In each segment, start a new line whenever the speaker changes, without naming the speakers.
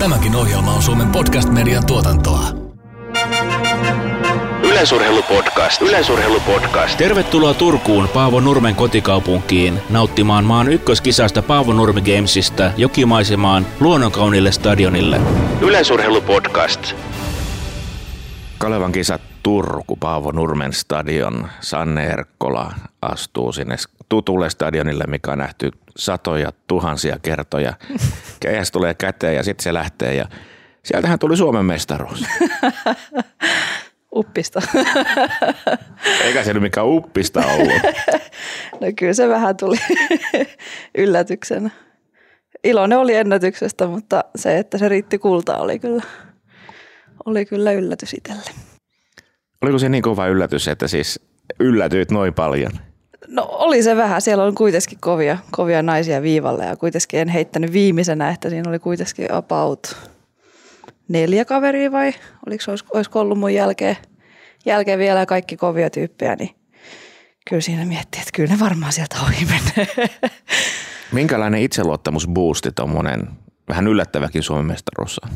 Tämäkin ohjelma on Suomen podcast-median tuotantoa.
Yleisurheilupodcast. Yleisurheilupodcast.
Tervetuloa Turkuun Paavo Nurmen kotikaupunkiin nauttimaan maan ykköskisasta Paavo Nurmi Gamesista jokimaisemaan luonnonkaunille stadionille.
Yleisurheilupodcast.
Kalevan kisat Turku, Paavo Nurmen stadion. Sanne Erkkola astuu sinne tutulle stadionille, mikä on nähty satoja tuhansia kertoja. Keihäs tulee käteen ja sitten se lähtee ja sieltähän tuli Suomen mestaruus.
Uppista.
Eikä se nyt mikään uppista ollut.
No kyllä se vähän tuli yllätyksenä. Iloinen oli ennätyksestä, mutta se, että se riitti kultaa oli kyllä, oli kyllä yllätys itselle.
Oliko se niin kova yllätys, että siis yllätyit noin paljon?
No oli se vähän. Siellä on kuitenkin kovia, kovia naisia viivalla ja kuitenkin en heittänyt viimeisenä, että siinä oli kuitenkin about neljä kaveria vai oliko, olisiko, olisiko ollut mun jälkeen, jälkeen vielä kaikki kovia tyyppejä, niin kyllä siinä miettii, että kyllä ne varmaan sieltä ohi menee.
Minkälainen itseluottamusboosti tuommoinen vähän yllättäväkin Suomen mestaruus on?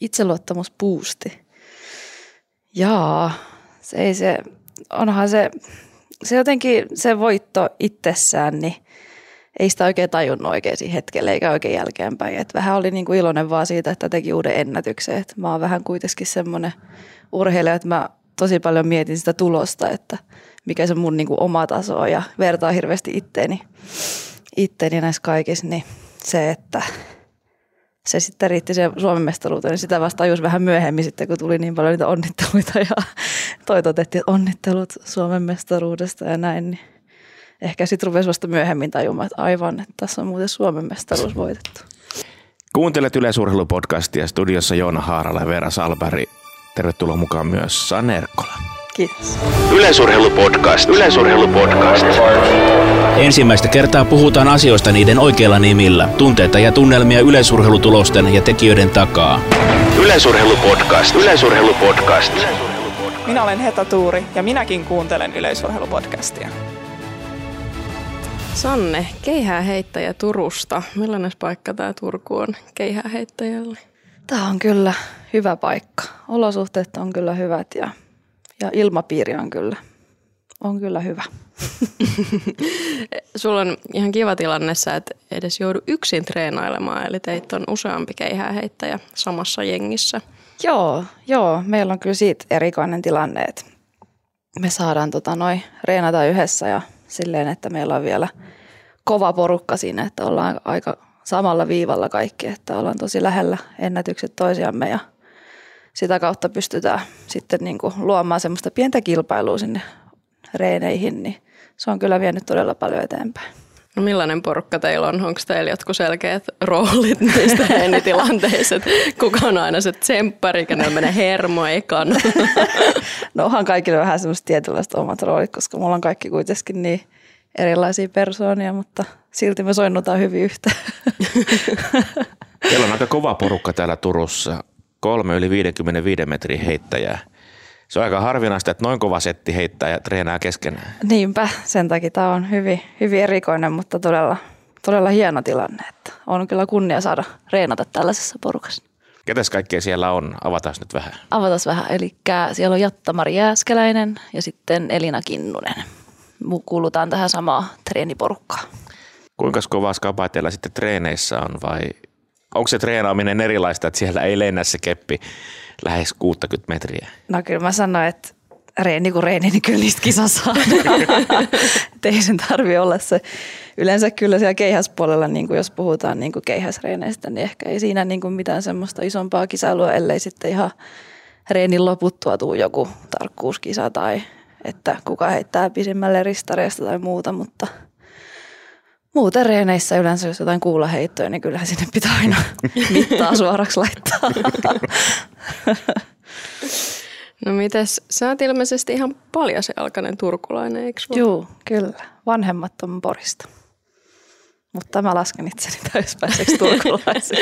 Itseluottamusboosti. Jaa, se ei se, onhan se, se jotenkin se voitto itsessään, niin ei sitä oikein tajunnut oikein siinä hetkellä eikä oikein jälkeenpäin. Et vähän oli niin kuin iloinen vaan siitä, että teki uuden ennätyksen. Et mä oon vähän kuitenkin semmoinen urheilija, että mä tosi paljon mietin sitä tulosta, että mikä se mun niin kuin oma taso on ja vertaa hirveästi itteeni, itteeni näissä kaikissa, niin se, että se sitten riitti se Suomen mestaruuteen, niin sitä vasta tajus vähän myöhemmin sitten, kun tuli niin paljon niitä onnitteluita ja toitotettiin, että onnittelut Suomen mestaruudesta ja näin, niin ehkä sitten rupesi vasta myöhemmin tajumaan, että aivan, että tässä on muuten Suomen mestaruus voitettu.
Kuuntelet Yleisurheilupodcastia studiossa Joona Haarala ja Veera Salberi. Tervetuloa mukaan myös Sanne Erkkola.
Kiitos.
Yleisurheilupodcast. Yleisurheilupodcast.
Ensimmäistä kertaa puhutaan asioista niiden oikeilla nimillä, tunteita ja tunnelmia yleisurheilutulosten ja tekijöiden takaa.
Yleisurheilupodcast. Yleisurheilupodcast.
Minä olen Heta Tuuri ja minäkin kuuntelen yleisurheilupodcastia.
Sanne, keihää heittäjä Turusta. Millainen paikka tämä Turku on keihää heittäjälle?
Tämä on kyllä hyvä paikka. Olosuhteet on kyllä hyvät ja, ja ilmapiiri on kyllä, on kyllä hyvä.
Sulla on ihan kiva tilanne sä et edes joudu yksin treenailemaan, eli teitä on useampi keihää heittäjä samassa jengissä.
Joo, joo, meillä on kyllä siitä erikoinen tilanne, että me saadaan tota noi, reenata yhdessä ja silleen, että meillä on vielä kova porukka siinä, että ollaan aika samalla viivalla kaikki, että ollaan tosi lähellä ennätykset toisiamme ja sitä kautta pystytään sitten niin kuin luomaan semmoista pientä kilpailua sinne reeneihin, niin se on kyllä vienyt todella paljon eteenpäin.
No millainen porukka teillä on? Onko teillä jotkut selkeät roolit niistä reenitilanteissa? Kuka on aina se tsemppari, kenellä menee hermo ekan?
No onhan kaikille vähän semmoista tietynlaista omat roolit, koska mulla on kaikki kuitenkin niin erilaisia persoonia, mutta silti me soinnutaan hyvin yhteen.
Teillä on aika kova porukka täällä Turussa. Kolme yli 55 metrin heittäjää. Se on aika harvinaista, että noin kova setti heittää ja treenaa keskenään.
Niinpä, sen takia tämä on hyvin, hyvin erikoinen, mutta todella, todella hieno tilanne. Että on kyllä kunnia saada reenata tällaisessa porukassa.
Ketäs kaikkea siellä on? Avataan nyt vähän.
Avataan vähän. Eli siellä on Jatta-Mari Jääskeläinen ja sitten Elina Kinnunen. Mu- Kuulutaan tähän samaan treeniporukkaan.
Kuinka kovaa skapaa teillä sitten treeneissä on vai onko se treenaaminen erilaista, että siellä ei lennä se keppi lähes 60 metriä?
No kyllä mä sanoin, että reeni kuin reeni, niin kyllä niistä kisa saa. Ei sen tarvi olla se. Yleensä kyllä siellä keihäspuolella, niin kuin jos puhutaan niin kuin keihäsreeneistä, niin ehkä ei siinä niin kuin mitään semmoista isompaa kisailua, ellei sitten ihan reenin loputtua tuu joku tarkkuuskisa tai että kuka heittää pisimmälle ristareista tai muuta, mutta muuten reeneissä yleensä, jos jotain kuulaheittoja, niin kyllähän sinne pitää aina mittaa suoraksi laittaa.
No mites, sä oot ilmeisesti ihan paljasjalkainen turkulainen, eikö vaan?
Joo, kyllä. Vanhemmat on Porista. Mutta mä lasken itseni täyspäiseksi turkulaiseksi.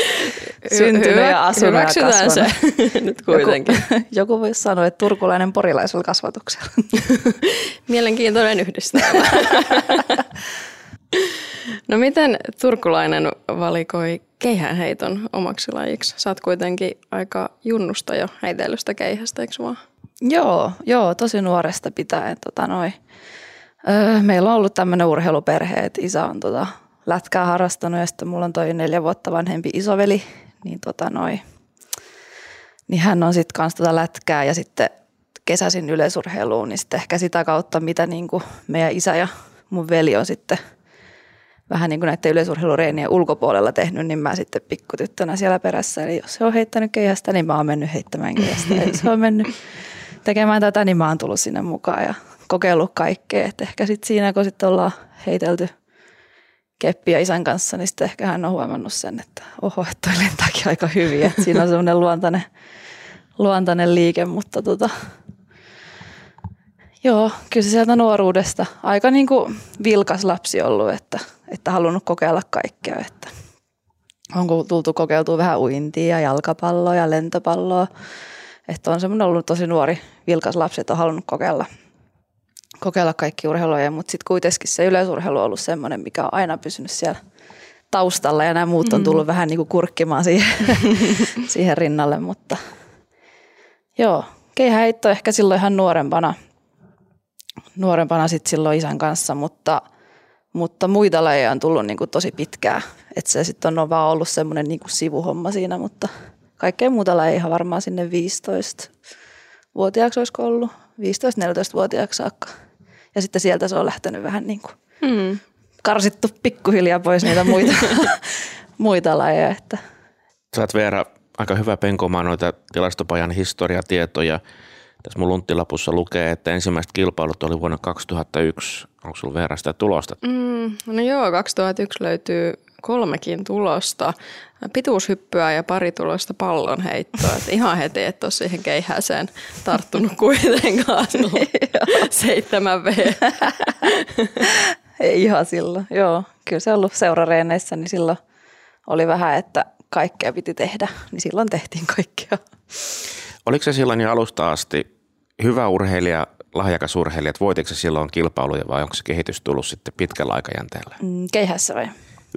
Syntynyt ja asunut ja
se nyt kuitenkin.
Joku, joku voisi sanoa, että turkulainen porilaisella kasvatuksella.
Mielenkiintoinen yhdistelmä. No miten turkulainen valikoi keihäänheiton omaksi lajiksi? Sä oot kuitenkin aika junnusta jo heitellystä keihästä, eikö vaan?
Joo, joo, tosi nuoresta pitäen. Tota, noi. Öö, meillä on ollut tämmöinen urheiluperhe, että isä on tota, lätkää harrastanut ja sitten mulla on toi neljä vuotta vanhempi isoveli, niin, tota, noi, niin hän on sitten kanssa tota lätkää ja sitten kesäsin yleisurheiluun, niin sitten ehkä sitä kautta, mitä niin kuin meidän isä ja mun veli on sitten vähän niin kuin näiden yleisurheilureenien ulkopuolella tehnyt, niin mä sitten pikkutyttönä siellä perässä. Eli jos se on heittänyt keihästä, niin mä oon mennyt heittämään keihästä. Ja jos se on mennyt tekemään tätä, niin mä oon tullut sinne mukaan ja kokeillut kaikkea. Et ehkä sitten siinä, kun sitten ollaan heitelty keppiä isän kanssa, niin sitten ehkä hän on huomannut sen, että oho, että toi lentääkin aika hyvin. Että siinä on semmoinen luontainen, luontainen liike, mutta tota, Joo, kyllä se sieltä nuoruudesta. Aika niin kuin vilkas lapsi ollut, että, että halunnut kokeilla kaikkea. Että on tultu kokeiltua vähän uintia ja jalkapalloa ja lentopalloa. Että on semmoinen ollut tosi nuori vilkas lapsi, että on halunnut kokeilla, kokeilla kaikki urheiluja. Mutta sitten kuitenkin se yleisurheilu on ollut semmoinen, mikä on aina pysynyt siellä taustalla. Ja nämä muut on mm. tullut mm. vähän niin kuin kurkkimaan siihen, siihen rinnalle. Mutta joo, keihäheitto ehkä silloin ihan nuorempana – nuorempana sit silloin isän kanssa, mutta, mutta muita lajeja on tullut niin kuin tosi pitkään. Että se sitten on vaan ollut semmoinen niin kuin sivuhomma siinä, mutta kaikkea muuta lajeja varmaan sinne 15-vuotiaaksi olisiko ollut, 15-14-vuotiaaksi saakka. Ja sitten sieltä se on lähtenyt vähän niin kuin hmm. karsittu pikkuhiljaa pois niitä muita, muita lajeja. Että.
Sä oot Veera aika hyvä penkomaan noita tilastopajan historiatietoja – tässä mun lunttilapussa lukee, että ensimmäiset kilpailut oli vuonna 2001. Onko sulla verran sitä tulosta?
Mm, no joo, 2001 löytyy kolmekin tulosta. Pituushyppyä ja pari tulosta pallonheittoa. Että ihan heti et ole siihen keihäseen tarttunut kuitenkaan 7V.
Ei ihan silloin, joo. Kyllä se on ollut seurareeneissä, niin silloin oli vähän, että kaikkea piti tehdä, niin silloin tehtiin kaikkea.
Oliko se silloin jo alusta asti hyvä urheilija, lahjakas urheilija, että voitiko se silloin kilpailuja vai onko se kehitys tullut sitten pitkällä aikajänteellä?
Mm, keihässä vai?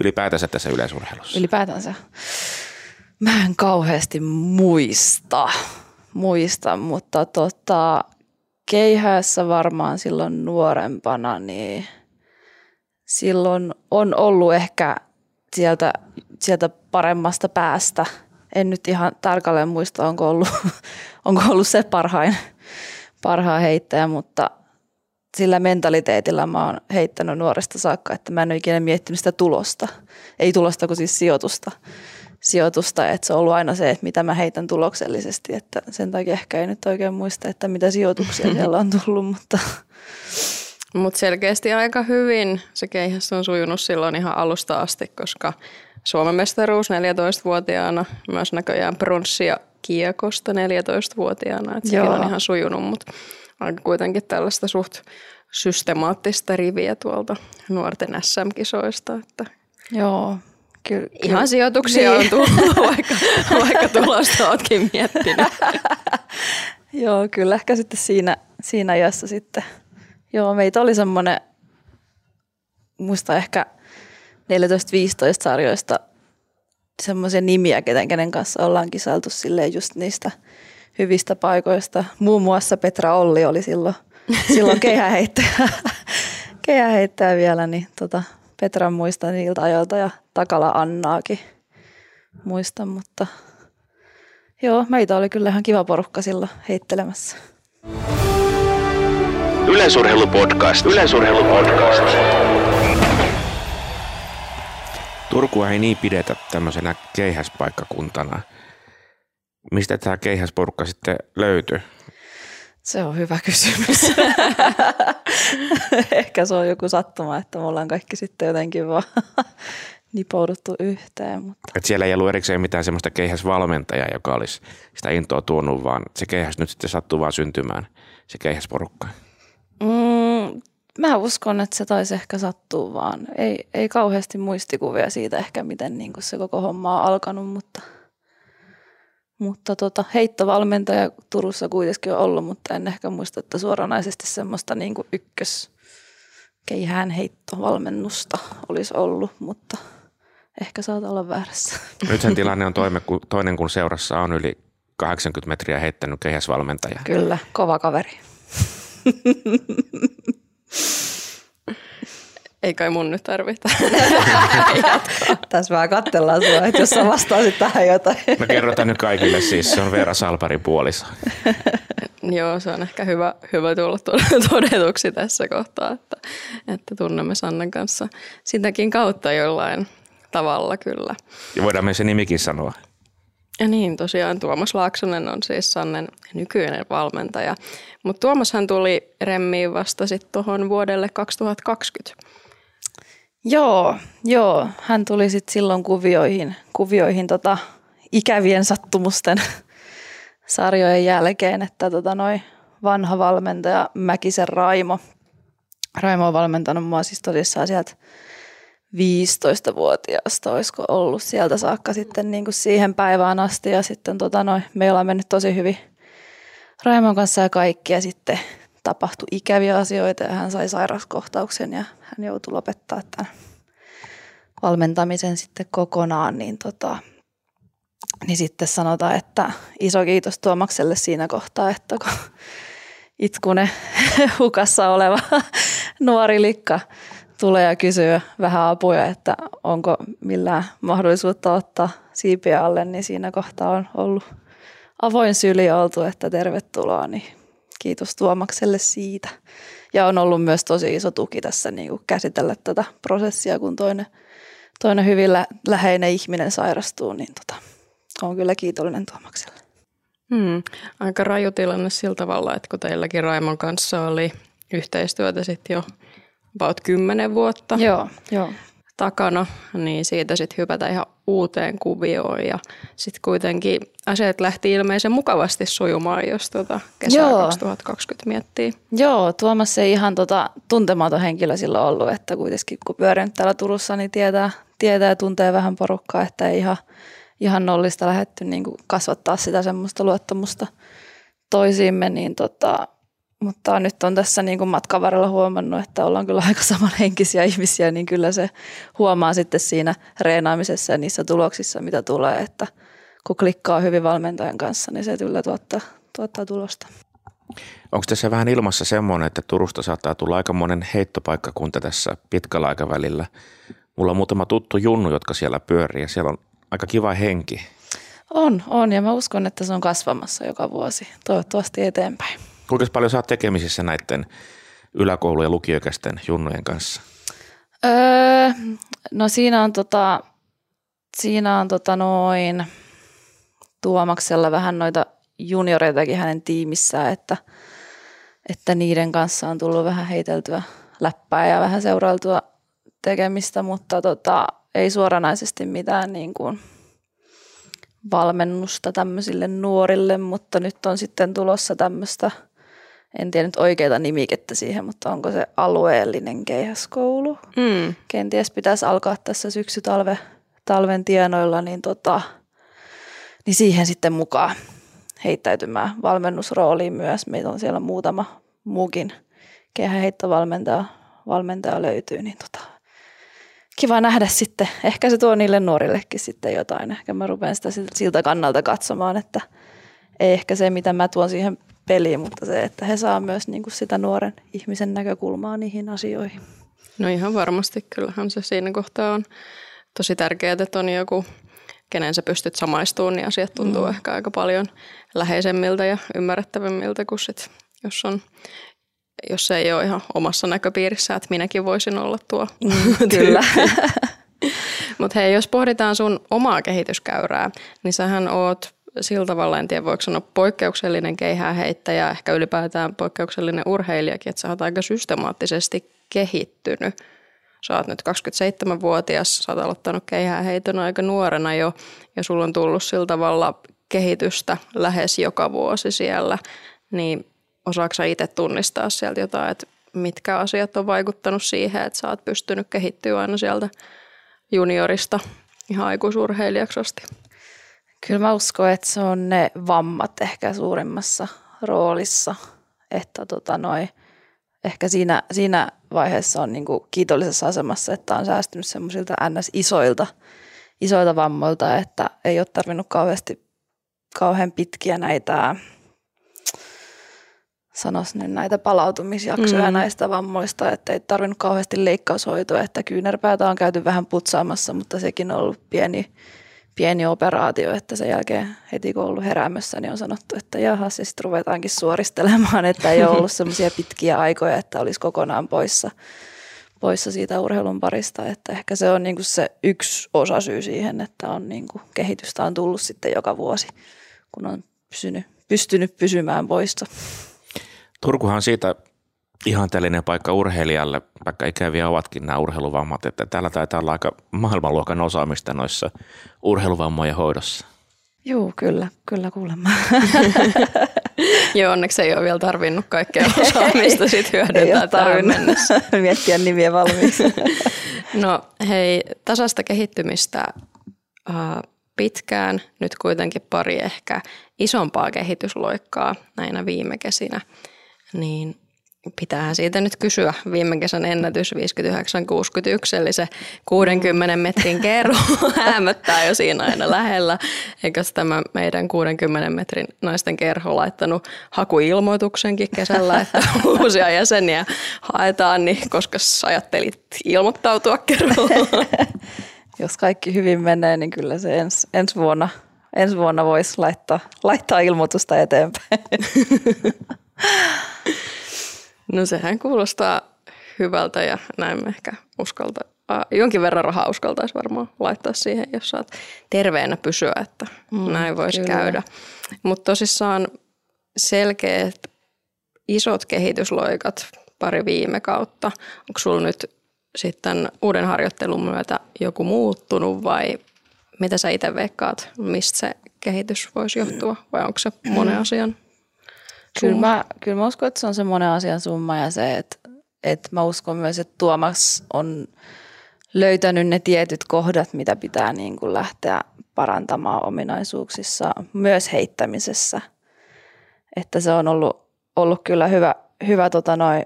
Ylipäätänsä tässä yleisurheilussa.
Ylipäätänsä. Mä en kauheasti muista, muista mutta tota, keihässä varmaan silloin nuorempana, niin silloin on ollut ehkä sieltä, sieltä paremmasta päästä – en nyt ihan tarkalleen muista, onko ollut, onko ollut se parhain, parhaan heittäjä, mutta sillä mentaliteetillä mä oon heittänyt nuoresta saakka, että mä en ole ikinä miettinyt sitä tulosta. Ei tulosta, kuin siis sijoitusta. Sijoitusta, että se on ollut aina se, että mitä mä heitän tuloksellisesti, että sen takia ehkä ei nyt oikein muista, että mitä sijoituksia siellä on tullut, mutta...
Mutta selkeästi aika hyvin se keihäs on sujunut silloin ihan alusta asti, koska Suomen mestaruus 14-vuotiaana, myös näköjään pronssia kiekosta 14-vuotiaana, että sekin on ihan sujunut, mutta aika kuitenkin tällaista suht systemaattista riviä tuolta nuorten SM-kisoista. Että
Joo, kyllä.
Ihan sijoituksia niin. on tullut, vaikka, vaikka tulosta oletkin miettinyt.
Joo, kyllä ehkä sitten siinä, siinä ajassa sitten. Joo, meitä oli semmoinen, muista ehkä 14-15 sarjoista semmoisia nimiä, keten, kenen kanssa ollaan kisailtu silleen just niistä hyvistä paikoista. Muun muassa Petra Olli oli silloin, silloin keihäheittäjä, keihäheittäjä vielä, niin tota, Petran muistan niiltä ajoilta ja Takala Annaakin muistan, mutta joo, meitä oli kyllä ihan kiva porukka silloin heittelemässä.
Yleisurheilupodcast. Yleisurheilupodcast.
Turkua ei niin pidetä tämmöisenä keihäspaikkakuntana. Mistä tämä keihäsporukka sitten löytyy?
Se on hyvä kysymys. Ehkä se on joku sattuma, että me ollaan kaikki sitten jotenkin vaan nipouduttu yhteen. Mutta.
Et siellä ei ollut erikseen mitään semmoista keihäsvalmentajaa, joka olisi sitä intoa tuonut, vaan se keihäs nyt sitten sattuu vaan syntymään, se keihäsporukka.
Mm, Mä uskon, että se taisi ehkä sattua vaan. Ei, ei kauheasti muistikuvia siitä ehkä, miten niin se koko homma on alkanut, mutta, mutta tota, heittovalmentaja Turussa kuitenkin on ollut, mutta en ehkä muista, että suoranaisesti semmoista niin kuin ykkös keihään heittovalmennusta olisi ollut, mutta ehkä saat olla väärässä.
Nyt sen tilanne on toime, toinen, kun seurassa on yli 80 metriä heittänyt keihäsvalmentaja.
Kyllä, kova kaveri.
Ei kai mun nyt tarvita.
Tässä vähän katsellaan sua, että jos sä vastaisit tähän jotain.
No kerrotaan nyt kaikille siis, se on Veera Salparin puoliso.
Joo, se on ehkä hyvä, hyvä tulla todetuksi tässä kohtaa, että, että tunnemme Sannen kanssa sitäkin kautta jollain tavalla kyllä.
Ja voidaan myös se nimikin sanoa.
Ja niin, tosiaan Tuomas Laaksonen on siis Sannen nykyinen valmentaja. Mutta Tuomashan tuli remmiin vasta sitten tuohon vuodelle 2020.
Joo, joo. Hän tuli sitten silloin kuvioihin, kuvioihin tota, ikävien sattumusten sarjojen jälkeen, että tota, noi vanha valmentaja Mäkisen Raimo, Raimo on valmentanut mua siis tosissaan sieltä 15-vuotiaasta, olisiko ollut sieltä saakka sitten niin kuin siihen päivään asti. Ja sitten tota noin, meillä on mennyt tosi hyvin Raimon kanssa ja kaikki. Ja sitten tapahtui ikäviä asioita ja hän sai sairauskohtauksen ja hän joutui lopettaa tämän valmentamisen sitten kokonaan. Niin, tota, niin sitten sanotaan, että iso kiitos Tuomakselle siinä kohtaa, että kun itkune hukassa oleva nuori likka tulee ja kysyy vähän apuja, että onko millään mahdollisuutta ottaa siipiä alle, niin siinä kohtaa on ollut avoin syli oltu, että tervetuloa, niin kiitos Tuomakselle siitä. Ja on ollut myös tosi iso tuki tässä niin kuin käsitellä tätä prosessia, kun toinen, toinen hyvin lä- läheinen ihminen sairastuu, niin tota, on kyllä kiitollinen Tuomakselle.
Hmm. Aika raju tilanne sillä tavalla, että kun teilläkin Raimon kanssa oli yhteistyötä sitten jo about 10 vuotta
Joo, joo.
takana, niin siitä sitten hypätä ihan uuteen kuvioon ja sitten kuitenkin asiat lähti ilmeisen mukavasti sujumaan, jos tuota kesää
Joo.
2020 miettii.
Joo, Tuomas ei ihan tota, tuntematon henkilö silloin ollut, että kuitenkin kun pyörinyt täällä Turussa, niin tietää, tietää ja tuntee vähän porukkaa, että ei ihan, ihan nollista lähdetty niin kasvattaa sitä semmoista luottamusta toisiimme, niin tota, mutta nyt on tässä niin kuin matkan varrella huomannut, että ollaan kyllä aika samanhenkisiä ihmisiä, niin kyllä se huomaa sitten siinä reenaamisessa ja niissä tuloksissa, mitä tulee, että kun klikkaa hyvin valmentajan kanssa, niin se kyllä tuottaa, tuottaa tulosta.
Onko tässä vähän ilmassa semmoinen, että Turusta saattaa tulla aika monen heittopaikkakunta tässä pitkällä aikavälillä? Mulla on muutama tuttu junnu, jotka siellä pyörii ja siellä on aika kiva henki.
On, on ja mä uskon, että se on kasvamassa joka vuosi, toivottavasti eteenpäin.
Kuinka paljon oot tekemisissä näiden yläkoulu- ja lukioikäisten junnujen kanssa?
Öö, no siinä on, tota, siinä on tota noin Tuomaksella vähän noita junioreitakin hänen tiimissään, että, että niiden kanssa on tullut vähän heiteltyä läppää ja vähän seurailtua tekemistä, mutta tota, ei suoranaisesti mitään niin kuin valmennusta tämmöisille nuorille, mutta nyt on sitten tulossa tämmöistä, en tiedä nyt oikeita nimikettä siihen, mutta onko se alueellinen keihäskoulu?
Mm.
Kenties pitäisi alkaa tässä syksy-talve, talven tienoilla, niin, tota, niin siihen sitten mukaan heittäytymään valmennusrooliin myös. Meitä on siellä muutama muukin kehäheittovalmentaja valmentaja löytyy, niin tota, kiva nähdä sitten. Ehkä se tuo niille nuorillekin sitten jotain. Ehkä mä rupean sitä siltä kannalta katsomaan, että ei ehkä se, mitä mä tuon siihen peliin, mutta se, että he saa myös niin kuin sitä nuoren ihmisen näkökulmaa niihin asioihin.
No ihan varmasti, kyllähän se siinä kohtaa on tosi tärkeää, että on joku, kenen sä pystyt samaistumaan, niin asiat tuntuu mm. ehkä aika paljon läheisemmiltä ja ymmärrettävimmiltä kuin sit, jos on jos se ei ole ihan omassa näköpiirissä, että minäkin voisin olla tuo
Mm, Kyllä.
Mutta hei, jos pohditaan sun omaa kehityskäyrää, niin sähän oot sillä tavalla, en tiedä voiko sanoa poikkeuksellinen keihääheittäjä, ehkä ylipäätään poikkeuksellinen urheilijakin, että sä oot aika systemaattisesti kehittynyt. Sä oot nyt 27-vuotias, sä oot aloittanut keihääheiton aika nuorena jo, ja sulla on tullut sillä tavalla kehitystä lähes joka vuosi siellä, niin osaako itse tunnistaa sieltä jotain, että mitkä asiat on vaikuttanut siihen, että sä oot pystynyt kehittyä aina sieltä juniorista ihan aikuisurheilijaksi asti?
Kyllä mä uskon, että se on ne vammat ehkä suurimmassa roolissa, että tota noi, ehkä siinä, siinä vaiheessa on niin kuin kiitollisessa asemassa, että on säästynyt semmoisilta ns-isoilta isoilta vammoilta, että ei ole tarvinnut kauheasti, kauhean pitkiä näitä sanois nyt näitä palautumisjaksoja mm. näistä vammoista, että ei tarvinnut kauheasti leikkaushoitoa, että kyynärpäätä on käyty vähän putsaamassa, mutta sekin on ollut pieni, pieni operaatio, että sen jälkeen heti kun on ollut heräämössä, niin on sanottu, että jaha, se sitten ruvetaankin suoristelemaan, että ei ole ollut semmoisia pitkiä aikoja, että olisi kokonaan poissa, poissa siitä urheilun parista, että ehkä se on niinku se yksi osa syy siihen, että on niinku, kehitystä on tullut sitten joka vuosi, kun on pysynyt, pystynyt pysymään poissa.
Turkuhan siitä ihanteellinen paikka urheilijalle, vaikka ikäviä ovatkin nämä urheiluvammat, että täällä taitaa olla aika maailmanluokan osaamista noissa urheiluvammojen hoidossa.
Joo, kyllä, kyllä kuulemma.
Joo, onneksi ei ole vielä tarvinnut kaikkea osaamista sit hyödyntää tähän mennessä.
miettiä nimiä valmiiksi.
no hei, tasasta kehittymistä äh, pitkään, nyt kuitenkin pari ehkä isompaa kehitysloikkaa näinä viime kesinä – niin pitäähän siitä nyt kysyä. Viime kesän ennätys 59-61, eli se 60 metrin kerro hämöttää jo siinä aina lähellä. Eikö tämä meidän 60 metrin naisten kerho laittanut hakuilmoituksenkin kesällä, että uusia jäseniä haetaan, niin koska ajattelit ilmoittautua kerhoon?
Jos kaikki hyvin menee, niin kyllä se ens, ensi vuonna, ensi vuonna voisi laittaa, laittaa ilmoitusta eteenpäin.
No sehän kuulostaa hyvältä ja näin me ehkä uskalta, äh, jonkin verran rahaa uskaltaisi varmaan laittaa siihen, jos saat terveenä pysyä, että mm, näin voisi kyllä. käydä. Mutta tosissaan selkeät isot kehitysloikat pari viime kautta. Onko sulla nyt sitten uuden harjoittelun myötä joku muuttunut vai mitä sä itse veikkaat, mistä se kehitys voisi johtua vai onko se monen asian
Kyllä mä, kyllä mä uskon, että se on se monen asian summa ja se, että, että mä uskon myös, että Tuomas on löytänyt ne tietyt kohdat, mitä pitää niin kuin lähteä parantamaan ominaisuuksissa, myös heittämisessä. Että se on ollut, ollut kyllä hyvä, hyvä tota noi,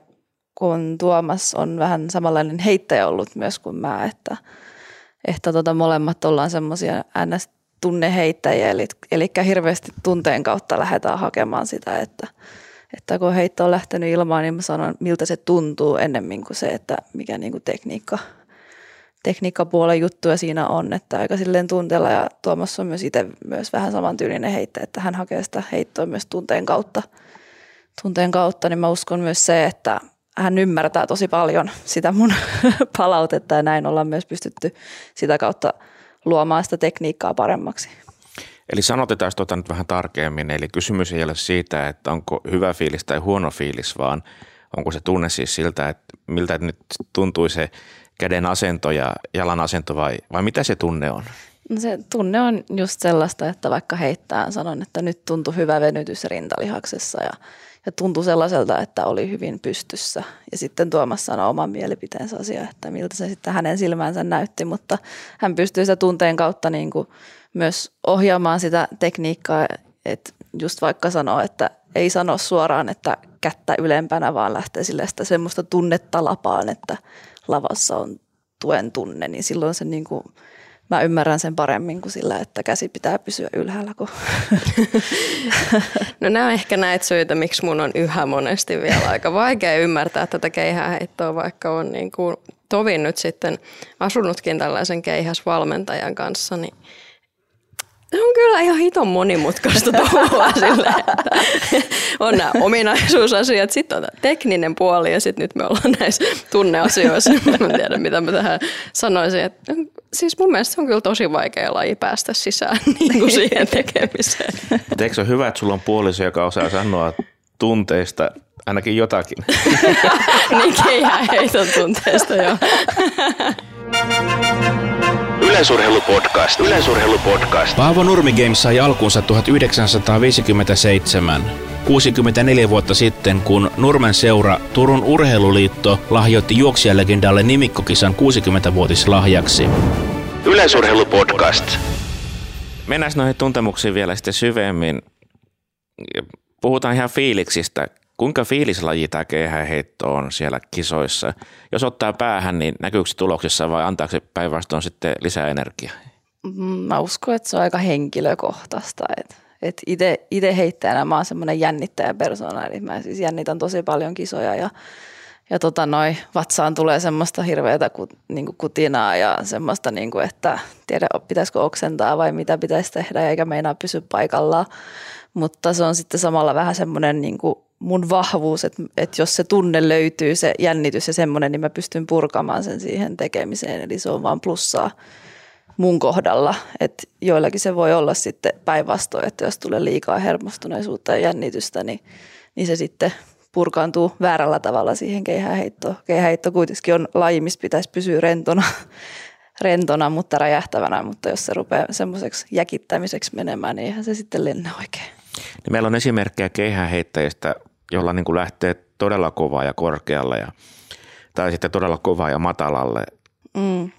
kun Tuomas on vähän samanlainen heittäjä ollut myös kuin mä, että, että tota molemmat ollaan semmoisia ns tunneheittäjiä, eli, eli hirveästi tunteen kautta lähdetään hakemaan sitä, että, että kun heitto on lähtenyt ilmaan, niin mä sanon, miltä se tuntuu ennemmin kuin se, että mikä niin kuin tekniikka, tekniikkapuolen juttuja siinä on, että aika silleen tunteella ja Tuomas on myös itse myös vähän samantyylinen heittäjä, että hän hakee sitä heittoa myös tunteen kautta, tunteen kautta, niin mä uskon myös se, että hän ymmärtää tosi paljon sitä mun palautetta ja näin ollaan myös pystytty sitä kautta – luomaan sitä tekniikkaa paremmaksi.
Eli sanotetaan tuota nyt vähän tarkemmin. Eli kysymys ei ole siitä, että onko hyvä fiilis tai huono fiilis, vaan onko se tunne siis siltä, että miltä nyt tuntui se käden asento ja jalan asento vai, vai mitä se tunne on?
No se tunne on just sellaista, että vaikka heittää, sanon, että nyt tuntui hyvä venytys rintalihaksessa ja ja tuntui sellaiselta, että oli hyvin pystyssä. Ja sitten Tuomas sanoi oman mielipiteensä asia, että miltä se sitten hänen silmänsä näytti, mutta hän pystyy sitä tunteen kautta niin kuin myös ohjaamaan sitä tekniikkaa, että just vaikka sanoo, että ei sano suoraan, että kättä ylempänä, vaan lähtee sille sitä semmoista tunnetta lapaan, että lavassa on tuen tunne, niin silloin se niin kuin mä ymmärrän sen paremmin kuin sillä, että käsi pitää pysyä ylhäällä. Kun
no nämä on ehkä näitä syitä, miksi mun on yhä monesti vielä aika vaikea ymmärtää tätä keihäheittoa, vaikka on niin kuin tovin nyt sitten asunutkin tällaisen keihäsvalmentajan kanssa, niin se on kyllä ihan hiton monimutkaista touhua sille, että on nämä ominaisuusasiat, sitten on tekninen puoli ja sitten nyt me ollaan näissä tunneasioissa. Mä en tiedä, mitä mä tähän sanoisin. Että, siis mun mielestä se on kyllä tosi vaikea laji päästä sisään niin kuin siihen tekemiseen.
Mutta eikö se ole hyvä, että sulla on puoliso, joka osaa sanoa tunteista ainakin jotakin?
niin keihää heiton tunteista, joo.
Yleisurheilupodcast. Yleisurheilupodcast.
Paavo Nurmi Games sai alkunsa 1957. 64 vuotta sitten, kun Nurmen seura Turun Urheiluliitto lahjoitti juoksijalegendalle nimikkokisan 60-vuotislahjaksi.
Yleisurheilupodcast.
Mennään noihin tuntemuksiin vielä sitten syvemmin. Puhutaan ihan fiiliksistä. Kuinka fiilislaji tämä keihäheitto on siellä kisoissa? Jos ottaa päähän, niin näkyykö se tuloksessa vai antaako se päinvastoin sitten lisää energiaa?
Mm, Mä uskon, että se on aika henkilökohtaista. Et, et ite heittäjänä mä oon semmoinen jännittäjäpersona, eli mä siis jännitän tosi paljon kisoja ja, ja tota noi, vatsaan tulee semmoista hirveätä ku, niin kutinaa ja semmoista, niin kuin, että tiedä pitäisikö oksentaa vai mitä pitäisi tehdä eikä meinaa pysy paikallaan. Mutta se on sitten samalla vähän semmoinen niin kuin mun vahvuus, että, että jos se tunne löytyy, se jännitys ja semmoinen, niin mä pystyn purkamaan sen siihen tekemiseen. Eli se on vaan plussaa mun kohdalla, että joillakin se voi olla sitten päinvastoin, että jos tulee liikaa hermostuneisuutta ja jännitystä, niin, niin se sitten purkaantuu väärällä tavalla siihen keihäheittoon. Keihäheitto kuitenkin on laji, missä pitäisi pysyä rentona, rentona, mutta räjähtävänä, mutta jos se rupeaa semmoiseksi jäkittämiseksi menemään, niin eihän se sitten lenne oikein.
Niin meillä on esimerkkejä keihäheittäjistä, jolla niin kuin lähtee todella kovaa ja korkealle ja, tai sitten todella kovaa ja matalalle.
Mm.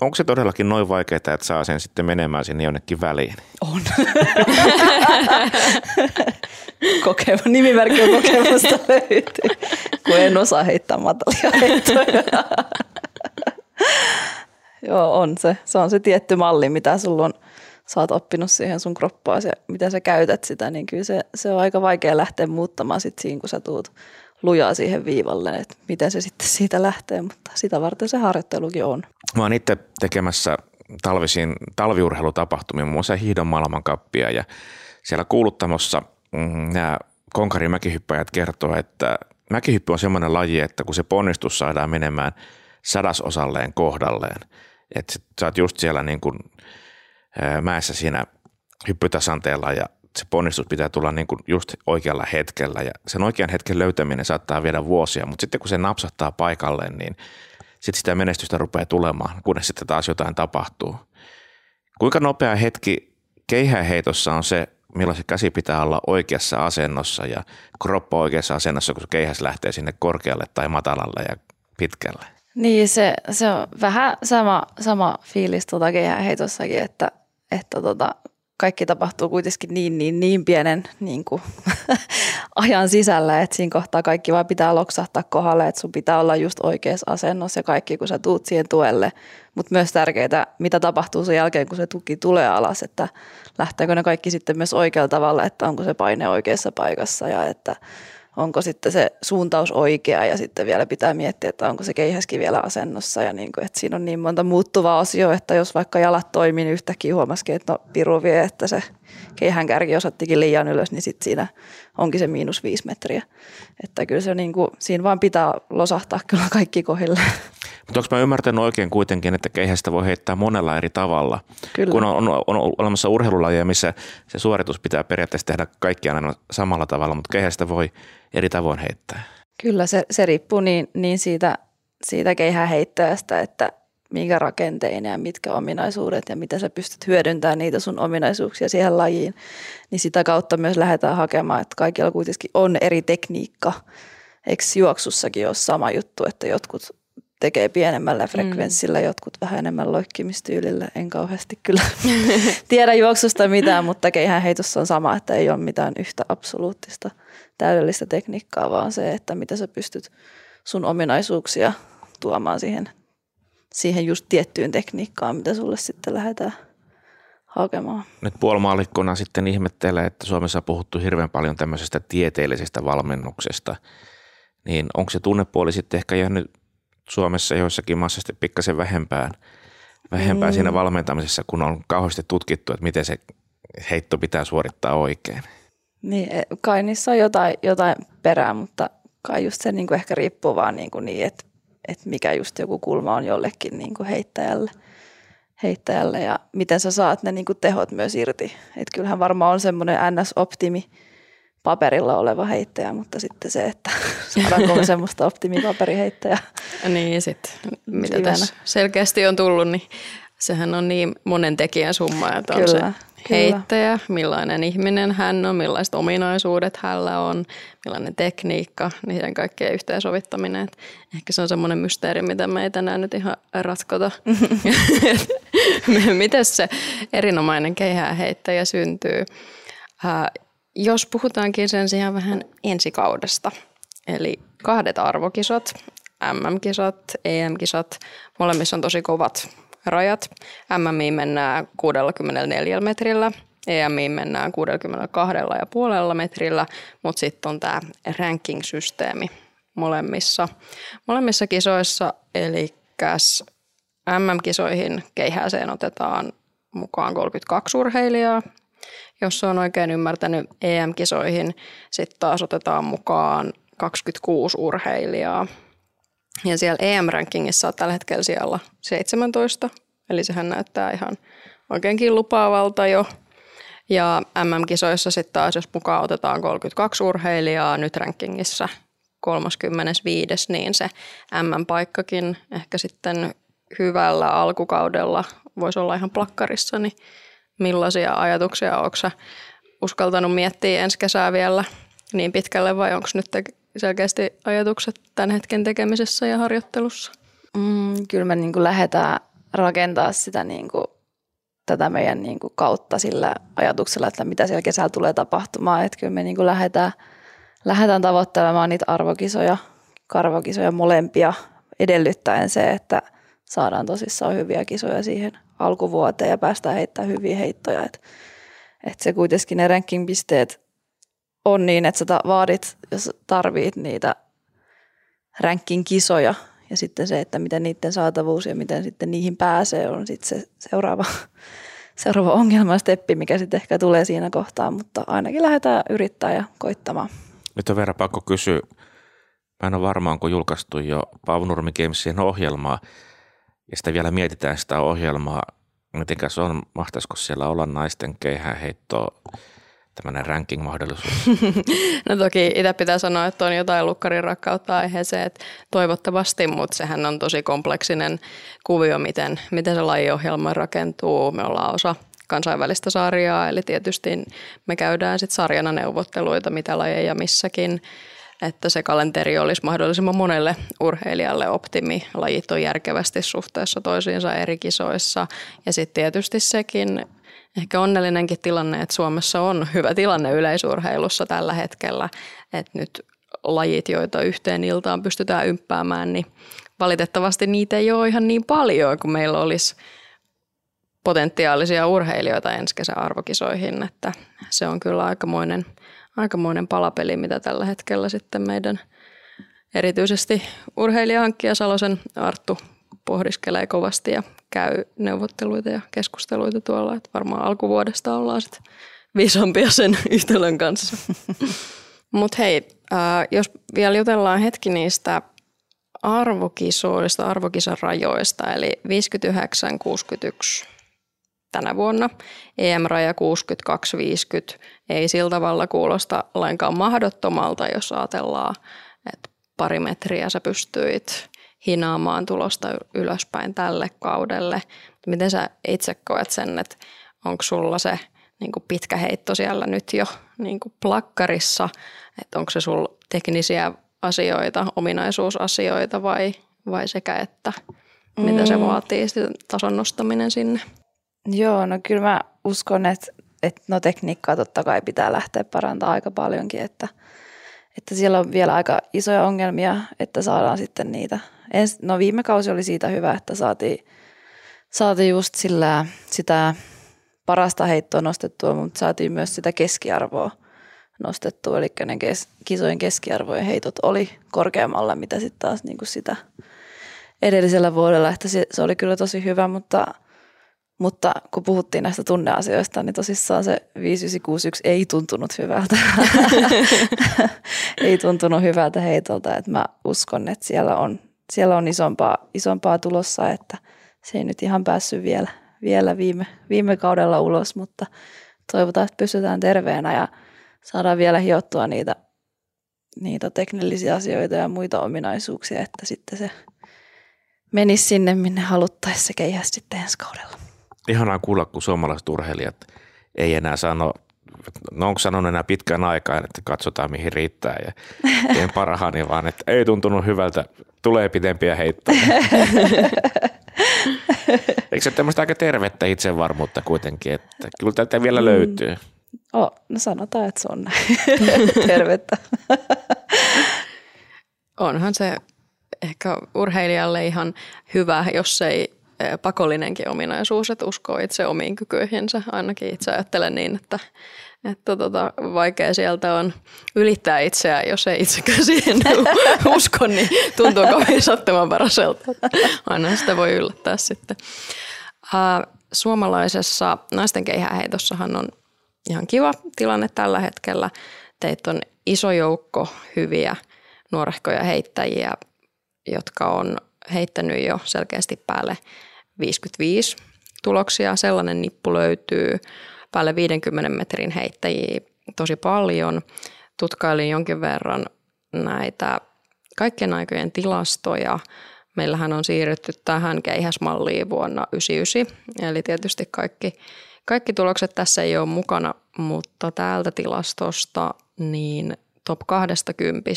Onko se todellakin noin vaikeaa, että saa sen sitten menemään sinne jonnekin väliin?
On. Kokema, nimimerkki on kokemusta löytyy, kun en osaa heittää matalia heittoja. Joo, on se. Se on se tietty malli, mitä sulla on, sä oot oppinut siihen sun kroppaan ja miten sä käytät sitä, niin kyllä se, se on aika vaikea lähteä muuttamaan sit siinä, kun sä tuut lujaa siihen viivalle, että miten se sitten siitä lähtee, mutta sitä varten se harjoittelukin on.
Mä oon itse tekemässä talvisin talviurheilutapahtumia, muun muassa hiidon maailmankappia ja siellä kuuluttamossa mm, nämä konkarin mäkihyppäjät kertoo, että mäkihyppy on semmoinen laji, että kun se ponnistus saadaan menemään sadasosalleen kohdalleen, että sä oot just siellä niin kuin mäessä siinä hyppytasanteella ja se ponnistus pitää tulla niin kuin just oikealla hetkellä ja sen oikean hetken löytäminen saattaa viedä vuosia, mutta sitten kun se napsahtaa paikalleen, niin sitten sitä menestystä rupeaa tulemaan, kunnes sitten taas jotain tapahtuu. Kuinka nopea hetki keihäheitossa on se, milloin se käsi pitää olla oikeassa asennossa ja kroppa oikeassa asennossa, kun se keihäs lähtee sinne korkealle tai matalalle ja pitkälle?
Niin, se, se on vähän sama, sama fiilis tuota keihäheitossakin, että, että tota, kaikki tapahtuu kuitenkin niin, niin, niin pienen niin kuin, ajan sisällä, että siinä kohtaa kaikki vaan pitää loksahtaa kohdalle, että sun pitää olla just oikeassa asennossa ja kaikki, kun sä tuut siihen tuelle. Mutta myös tärkeää, mitä tapahtuu sen jälkeen, kun se tuki tulee alas, että lähteekö ne kaikki sitten myös oikealla tavalla, että onko se paine oikeassa paikassa ja että onko sitten se suuntaus oikea ja sitten vielä pitää miettiä, että onko se keihäskin vielä asennossa ja niin kuin, että siinä on niin monta muuttuvaa asiaa, että jos vaikka jalat toimii, niin yhtäkkiä huomasikin, että no piru vie, että se keihän kärki osattikin liian ylös, niin sitten siinä onkin se miinus viisi metriä. Että kyllä se niin kuin, siinä vaan pitää losahtaa kyllä kaikki kohille.
Mutta onko mä ymmärtänyt oikein kuitenkin, että keihästä voi heittää monella eri tavalla?
Kyllä.
Kun on, on, on olemassa urheilulajeja, missä se suoritus pitää periaatteessa tehdä kaikkiaan aina samalla tavalla, mutta keihästä voi eri tavoin heittää.
Kyllä se, se riippuu niin, niin siitä, siitä keihäheittäjästä, että minkä rakentein ja mitkä ominaisuudet ja miten sä pystyt hyödyntämään niitä sun ominaisuuksia siihen lajiin, niin sitä kautta myös lähdetään hakemaan, että kaikilla kuitenkin on eri tekniikka. Eikö juoksussakin ole sama juttu, että jotkut tekee pienemmällä frekvenssillä, mm. jotkut vähän enemmän loikkimistyylillä. En kauheasti kyllä tiedä juoksusta mitään, mutta keihäänheitossa on sama, että ei ole mitään yhtä absoluuttista täydellistä tekniikkaa, vaan se, että mitä sä pystyt sun ominaisuuksia tuomaan siihen, siihen just tiettyyn tekniikkaan, mitä sulle sitten lähdetään hakemaan.
Nyt puolimaalikkona sitten ihmettelee, että Suomessa on puhuttu hirveän paljon tämmöisestä tieteellisestä valmennuksesta. Niin onko se tunnepuoli sitten ehkä jäänyt Suomessa joissakin maassa sitten pikkasen vähempään, vähempään mm. siinä valmentamisessa, kun on kauheasti tutkittu, että miten se heitto pitää suorittaa oikein.
Niin, e, kai niissä on jotain, jotain perää, mutta kai just se niin kuin ehkä riippuu vaan niin, kuin niin että, että mikä just joku kulma on jollekin niin kuin heittäjälle, heittäjälle ja miten sä saat ne niin kuin tehot myös irti. Että kyllähän varmaan on semmoinen NS-optimi paperilla oleva heittäjä, mutta sitten se, että saadaanko me semmoista optimipaperiheittäjää.
Niin, sitten mitä tässä selkeästi on tullut, niin sehän on niin monen tekijän summa, että on kyllä, se heittäjä, millainen ihminen hän on, millaiset ominaisuudet hänellä on, millainen tekniikka, niiden kaikkien yhteensovittaminen. Et ehkä se on semmoinen mysteeri, mitä me ei tänään nyt ihan ratkota. Miten se erinomainen keihääheittäjä syntyy? jos puhutaankin sen sijaan vähän ensikaudesta, eli kahdet arvokisat, MM-kisat, EM-kisat, molemmissa on tosi kovat rajat. MMI mennään 64 metrillä, EMI mennään 62,5 metrillä, mutta sitten on tämä ranking-systeemi molemmissa, molemmissa kisoissa, eli MM-kisoihin keihääseen otetaan mukaan 32 urheilijaa, jos on oikein ymmärtänyt EM-kisoihin, sitten taas otetaan mukaan 26 urheilijaa. Ja siellä EM-rankingissa on tällä hetkellä siellä 17, eli sehän näyttää ihan oikeinkin lupaavalta jo. Ja MM-kisoissa sitten taas, jos mukaan otetaan 32 urheilijaa nyt rankingissa 35, niin se MM-paikkakin ehkä sitten hyvällä alkukaudella voisi olla ihan plakkarissa, niin millaisia ajatuksia onko uskaltanut miettiä ensi kesää vielä niin pitkälle vai onko nyt selkeästi ajatukset tämän hetken tekemisessä ja harjoittelussa?
Mm, kyllä me niin kuin lähdetään rakentaa sitä niin kuin, tätä meidän niin kuin kautta sillä ajatuksella, että mitä siellä kesällä tulee tapahtumaan. Että kyllä me niin kuin lähdetään, lähdetään tavoittelemaan niitä arvokisoja, karvokisoja molempia edellyttäen se, että saadaan tosissaan hyviä kisoja siihen alkuvuoteen ja päästään heittämään hyviä heittoja. Että et se kuitenkin ne ranking-pisteet on niin, että sä vaadit, jos tarvit niitä ranking-kisoja ja sitten se, että miten niiden saatavuus ja miten sitten niihin pääsee on sitten se seuraava, seuraava ongelma steppi, mikä sitten ehkä tulee siinä kohtaa, mutta ainakin lähdetään yrittää ja koittamaan.
Nyt on verran pakko kysyä. Mä en ole varmaan, kun julkaistu jo Paavo Nurmi Gamesien ohjelmaa, ja sitä vielä mietitään sitä ohjelmaa, mitenkäs on, mahtaisiko siellä olla naisten keihäänheittoa tämmöinen ranking-mahdollisuus?
No toki itse pitää sanoa, että on jotain lukkarin rakkautta aiheeseen, että toivottavasti, mutta sehän on tosi kompleksinen kuvio, miten, miten se lajiohjelma rakentuu. Me ollaan osa kansainvälistä sarjaa, eli tietysti me käydään sitten sarjana neuvotteluita, mitä lajeja missäkin että se kalenteri olisi mahdollisimman monelle urheilijalle optimi. Lajit on järkevästi suhteessa toisiinsa eri kisoissa. Ja sitten tietysti sekin ehkä onnellinenkin tilanne, että Suomessa on hyvä tilanne yleisurheilussa tällä hetkellä, että nyt lajit, joita yhteen iltaan pystytään ymppäämään, niin valitettavasti niitä ei ole ihan niin paljon kuin meillä olisi potentiaalisia urheilijoita ensi kesän arvokisoihin, että se on kyllä aikamoinen – aikamoinen palapeli, mitä tällä hetkellä sitten meidän erityisesti urheilijahankkija Salosen Arttu pohdiskelee kovasti ja käy neuvotteluita ja keskusteluita tuolla. Että varmaan alkuvuodesta ollaan sitten viisampia sen yhtälön kanssa. Mutta hei, äh, jos vielä jutellaan hetki niistä arvokisoista, arvokisan rajoista, eli 59-61 tänä vuonna. EM-raja 62-50 ei sillä tavalla kuulosta lainkaan mahdottomalta, jos ajatellaan, että pari metriä sä pystyit hinaamaan tulosta ylöspäin tälle kaudelle. Miten sä itse koet sen, että onko sulla se niin kuin pitkä heitto siellä nyt jo niin kuin plakkarissa, että onko se sulla teknisiä asioita, ominaisuusasioita vai, vai sekä että mitä se mm. vaatii tason nostaminen sinne?
Joo, no kyllä mä uskon, että, että no tekniikkaa totta kai pitää lähteä parantamaan aika paljonkin, että, että siellä on vielä aika isoja ongelmia, että saadaan sitten niitä. Ens, no viime kausi oli siitä hyvä, että saatiin, saatiin just sillä sitä parasta heittoa nostettua, mutta saatiin myös sitä keskiarvoa nostettua, eli ne kes, kisojen keskiarvojen heitot oli korkeammalla, mitä sitten taas niin kuin sitä edellisellä vuodella, että se, se oli kyllä tosi hyvä, mutta – mutta kun puhuttiin näistä tunneasioista, niin tosissaan se 5961 ei tuntunut hyvältä. ei tuntunut hyvältä heitolta, että mä uskon, että siellä on, siellä on isompaa, isompaa tulossa, että se ei nyt ihan päässyt vielä, vielä viime, viime kaudella ulos, mutta toivotaan, että pysytään terveenä ja saadaan vielä hiottua niitä, niitä teknillisiä asioita ja muita ominaisuuksia, että sitten se menisi sinne, minne haluttaisiin se keihäs sitten ensi kaudella.
Ihanaa kuulla, kun suomalaiset urheilijat ei enää sano, no onko sanonut enää pitkään aikaan, että katsotaan mihin riittää ja teen parhaani, vaan että ei tuntunut hyvältä, tulee pidempiä heittoja. Eikö se tämmöistä aika tervettä itsevarmuutta kuitenkin, että kyllä tätä vielä mm. löytyy?
Oh, no sanotaan, että se on näin. Tervettä.
Onhan se ehkä urheilijalle ihan hyvä, jos ei eh, pakollinenkin ominaisuus, että uskoo itse omiin kykyihinsä. Ainakin itse ajattelen niin, että, että tota, vaikea sieltä on ylittää itseään, jos ei itsekään siihen usko, niin tuntuu kovin sattumanvaraiselta. Aina sitä voi yllättää sitten. Suomalaisessa naisten keihäheitossahan on ihan kiva tilanne tällä hetkellä. Teitä on iso joukko hyviä nuorehkoja heittäjiä, jotka on heittänyt jo selkeästi päälle 55 tuloksia. Sellainen nippu löytyy päälle 50 metrin heittäjiä tosi paljon. Tutkailin jonkin verran näitä kaikkien aikojen tilastoja. Meillähän on siirrytty tähän keihäsmalliin vuonna 1999, eli tietysti kaikki, kaikki tulokset tässä ei ole mukana, mutta täältä tilastosta niin top 20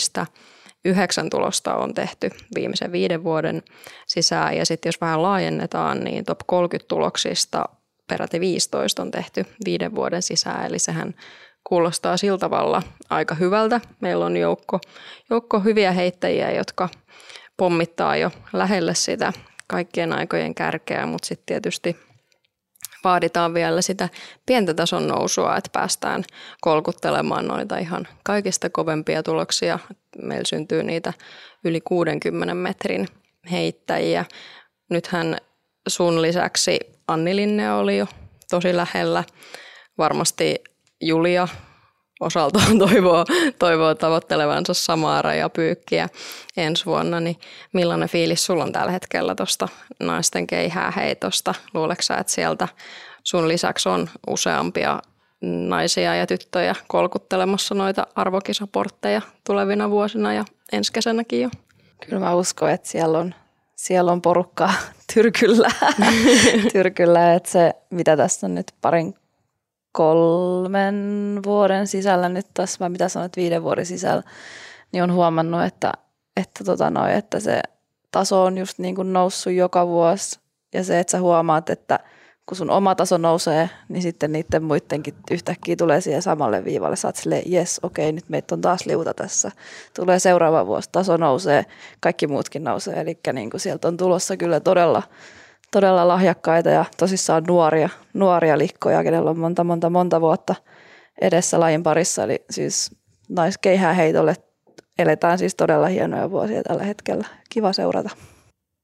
yhdeksän tulosta on tehty viimeisen viiden vuoden sisään. Ja sitten jos vähän laajennetaan, niin top 30 tuloksista peräti 15 on tehty viiden vuoden sisään. Eli sehän kuulostaa sillä tavalla aika hyvältä. Meillä on joukko, joukko hyviä heittäjiä, jotka pommittaa jo lähelle sitä kaikkien aikojen kärkeä, mutta sitten tietysti vaaditaan vielä sitä pientä tason nousua, että päästään kolkuttelemaan noita ihan kaikista kovempia tuloksia. Meillä syntyy niitä yli 60 metrin heittäjiä. Nythän sun lisäksi Anni Linne oli jo tosi lähellä. Varmasti Julia osaltaan toivoo, toivoo tavoittelevansa samaa rajapyykkiä ensi vuonna, niin millainen fiilis sulla on tällä hetkellä tuosta naisten keihää heitosta? Luuleeko että sieltä sun lisäksi on useampia naisia ja tyttöjä kolkuttelemassa noita arvokisaportteja tulevina vuosina ja ensi kesänäkin jo?
Kyllä mä uskon, että siellä on, siellä on porukkaa tyrkyllä, tyrkyllä että se mitä tässä on nyt parin kolmen vuoden sisällä nyt tässä, vai mitä sanoit, viiden vuoden sisällä, niin on huomannut, että, että, tota noi, että se taso on just niin kuin noussut joka vuosi. Ja se, että sä huomaat, että kun sun oma taso nousee, niin sitten niiden muidenkin yhtäkkiä tulee siihen samalle viivalle. Oot silleen, jes, okei, nyt meitä on taas liuta tässä. Tulee seuraava vuosi, taso nousee, kaikki muutkin nousee. Eli niin kuin sieltä on tulossa kyllä todella todella lahjakkaita ja tosissaan nuoria, nuoria likkoja, kenellä on monta, monta, monta vuotta edessä lajin parissa. Eli siis naiskeihää heitolle eletään siis todella hienoja vuosia tällä hetkellä. Kiva seurata.